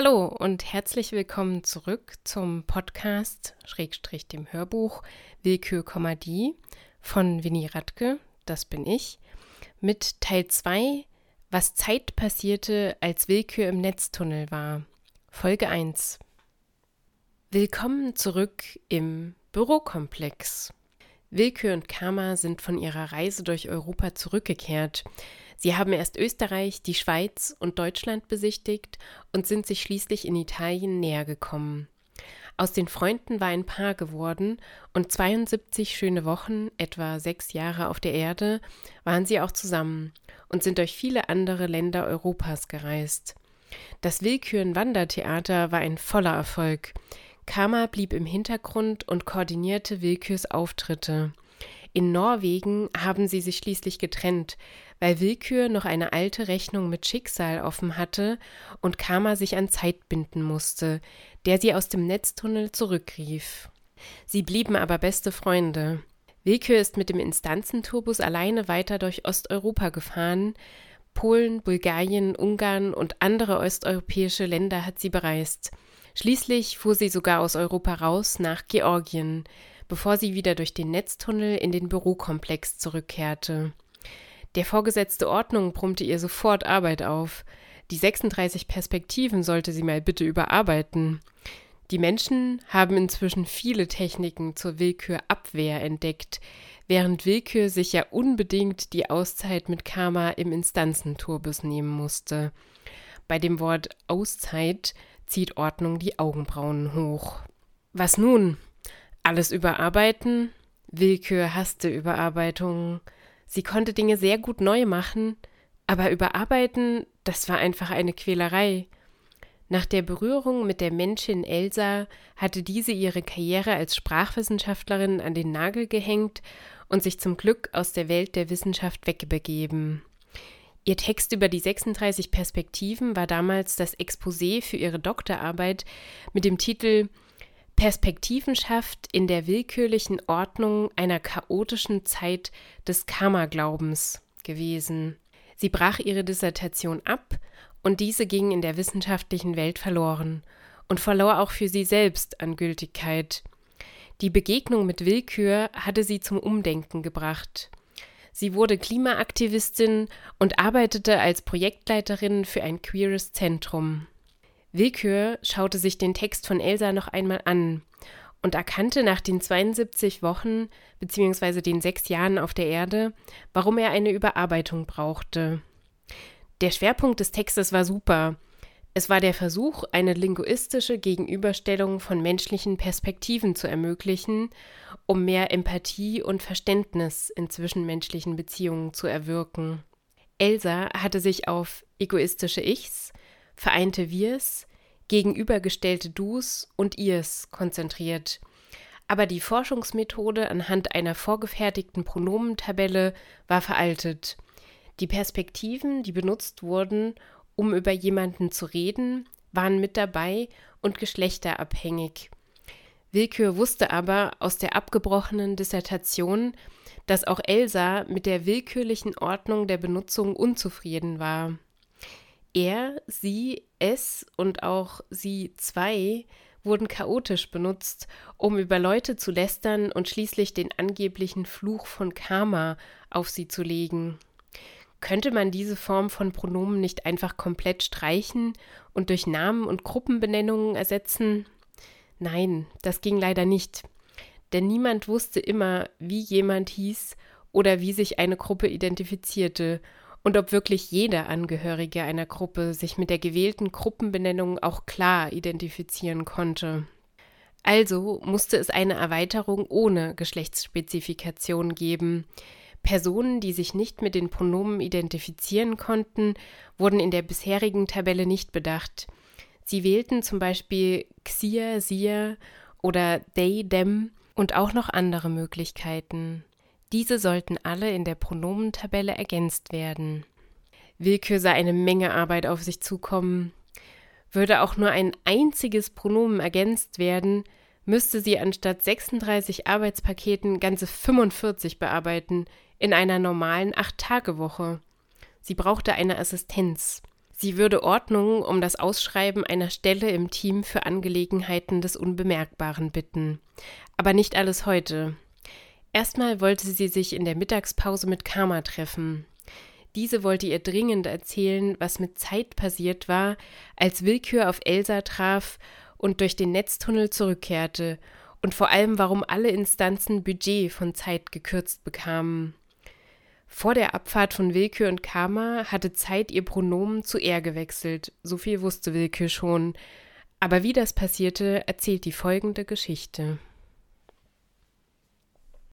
Hallo und herzlich willkommen zurück zum Podcast Schrägstrich dem Hörbuch Willkür, die von Winnie Radke, das bin ich, mit Teil 2, was Zeit passierte, als Willkür im Netztunnel war. Folge 1. Willkommen zurück im Bürokomplex. Willkür und Karma sind von ihrer Reise durch Europa zurückgekehrt. Sie haben erst Österreich, die Schweiz und Deutschland besichtigt und sind sich schließlich in Italien näher gekommen. Aus den Freunden war ein Paar geworden und 72 schöne Wochen, etwa sechs Jahre auf der Erde, waren sie auch zusammen und sind durch viele andere Länder Europas gereist. Das Willküren-Wandertheater war ein voller Erfolg. Kama blieb im Hintergrund und koordinierte Willkürs Auftritte. In Norwegen haben sie sich schließlich getrennt, weil Willkür noch eine alte Rechnung mit Schicksal offen hatte und Kama sich an Zeit binden musste, der sie aus dem Netztunnel zurückrief. Sie blieben aber beste Freunde. Willkür ist mit dem Instanzenturbus alleine weiter durch Osteuropa gefahren. Polen, Bulgarien, Ungarn und andere osteuropäische Länder hat sie bereist. Schließlich fuhr sie sogar aus Europa raus nach Georgien, bevor sie wieder durch den Netztunnel in den Bürokomplex zurückkehrte. Der Vorgesetzte Ordnung brummte ihr sofort Arbeit auf. Die 36 Perspektiven sollte sie mal bitte überarbeiten. Die Menschen haben inzwischen viele Techniken zur Willkürabwehr entdeckt, während Willkür sich ja unbedingt die Auszeit mit Karma im Instanzenturbus nehmen musste. Bei dem Wort Auszeit zieht Ordnung die Augenbrauen hoch. Was nun? Alles überarbeiten? Willkür hasste Überarbeitungen. Sie konnte Dinge sehr gut neu machen, aber überarbeiten, das war einfach eine Quälerei. Nach der Berührung mit der Menschin Elsa hatte diese ihre Karriere als Sprachwissenschaftlerin an den Nagel gehängt und sich zum Glück aus der Welt der Wissenschaft wegbegeben. Ihr Text über die 36 Perspektiven war damals das Exposé für ihre Doktorarbeit mit dem Titel Perspektivenschaft in der willkürlichen Ordnung einer chaotischen Zeit des Karma-Glaubens gewesen. Sie brach ihre Dissertation ab und diese ging in der wissenschaftlichen Welt verloren und verlor auch für sie selbst an Gültigkeit. Die Begegnung mit Willkür hatte sie zum Umdenken gebracht. Sie wurde Klimaaktivistin und arbeitete als Projektleiterin für ein queeres Zentrum. Willkür schaute sich den Text von Elsa noch einmal an und erkannte nach den 72 Wochen bzw. den sechs Jahren auf der Erde, warum er eine Überarbeitung brauchte. Der Schwerpunkt des Textes war super. Es war der Versuch, eine linguistische Gegenüberstellung von menschlichen Perspektiven zu ermöglichen, um mehr Empathie und Verständnis in zwischenmenschlichen Beziehungen zu erwirken. Elsa hatte sich auf egoistische Ichs, vereinte Wirs, gegenübergestellte Dus und Ihrs konzentriert. Aber die Forschungsmethode anhand einer vorgefertigten Pronomentabelle war veraltet. Die Perspektiven, die benutzt wurden, um über jemanden zu reden, waren mit dabei und geschlechterabhängig. Willkür wusste aber aus der abgebrochenen Dissertation, dass auch Elsa mit der willkürlichen Ordnung der Benutzung unzufrieden war. Er, sie, es und auch sie zwei wurden chaotisch benutzt, um über Leute zu lästern und schließlich den angeblichen Fluch von Karma auf sie zu legen. Könnte man diese Form von Pronomen nicht einfach komplett streichen und durch Namen und Gruppenbenennungen ersetzen? Nein, das ging leider nicht. Denn niemand wusste immer, wie jemand hieß oder wie sich eine Gruppe identifizierte und ob wirklich jeder Angehörige einer Gruppe sich mit der gewählten Gruppenbenennung auch klar identifizieren konnte. Also musste es eine Erweiterung ohne Geschlechtsspezifikation geben, Personen, die sich nicht mit den Pronomen identifizieren konnten, wurden in der bisherigen Tabelle nicht bedacht. Sie wählten zum Beispiel Xia, Sia oder they, them und auch noch andere Möglichkeiten. Diese sollten alle in der Pronomentabelle ergänzt werden. Willkür sah eine Menge Arbeit auf sich zukommen. Würde auch nur ein einziges Pronomen ergänzt werden, müsste sie anstatt 36 Arbeitspaketen ganze 45 bearbeiten, in einer normalen Acht-Tage-Woche. Sie brauchte eine Assistenz. Sie würde Ordnung um das Ausschreiben einer Stelle im Team für Angelegenheiten des Unbemerkbaren bitten. Aber nicht alles heute. Erstmal wollte sie sich in der Mittagspause mit Karma treffen. Diese wollte ihr dringend erzählen, was mit Zeit passiert war, als Willkür auf Elsa traf und durch den Netztunnel zurückkehrte, und vor allem, warum alle Instanzen Budget von Zeit gekürzt bekamen. Vor der Abfahrt von Willkür und Karma hatte Zeit ihr Pronomen zu er gewechselt, so viel wusste Willkür schon, aber wie das passierte, erzählt die folgende Geschichte.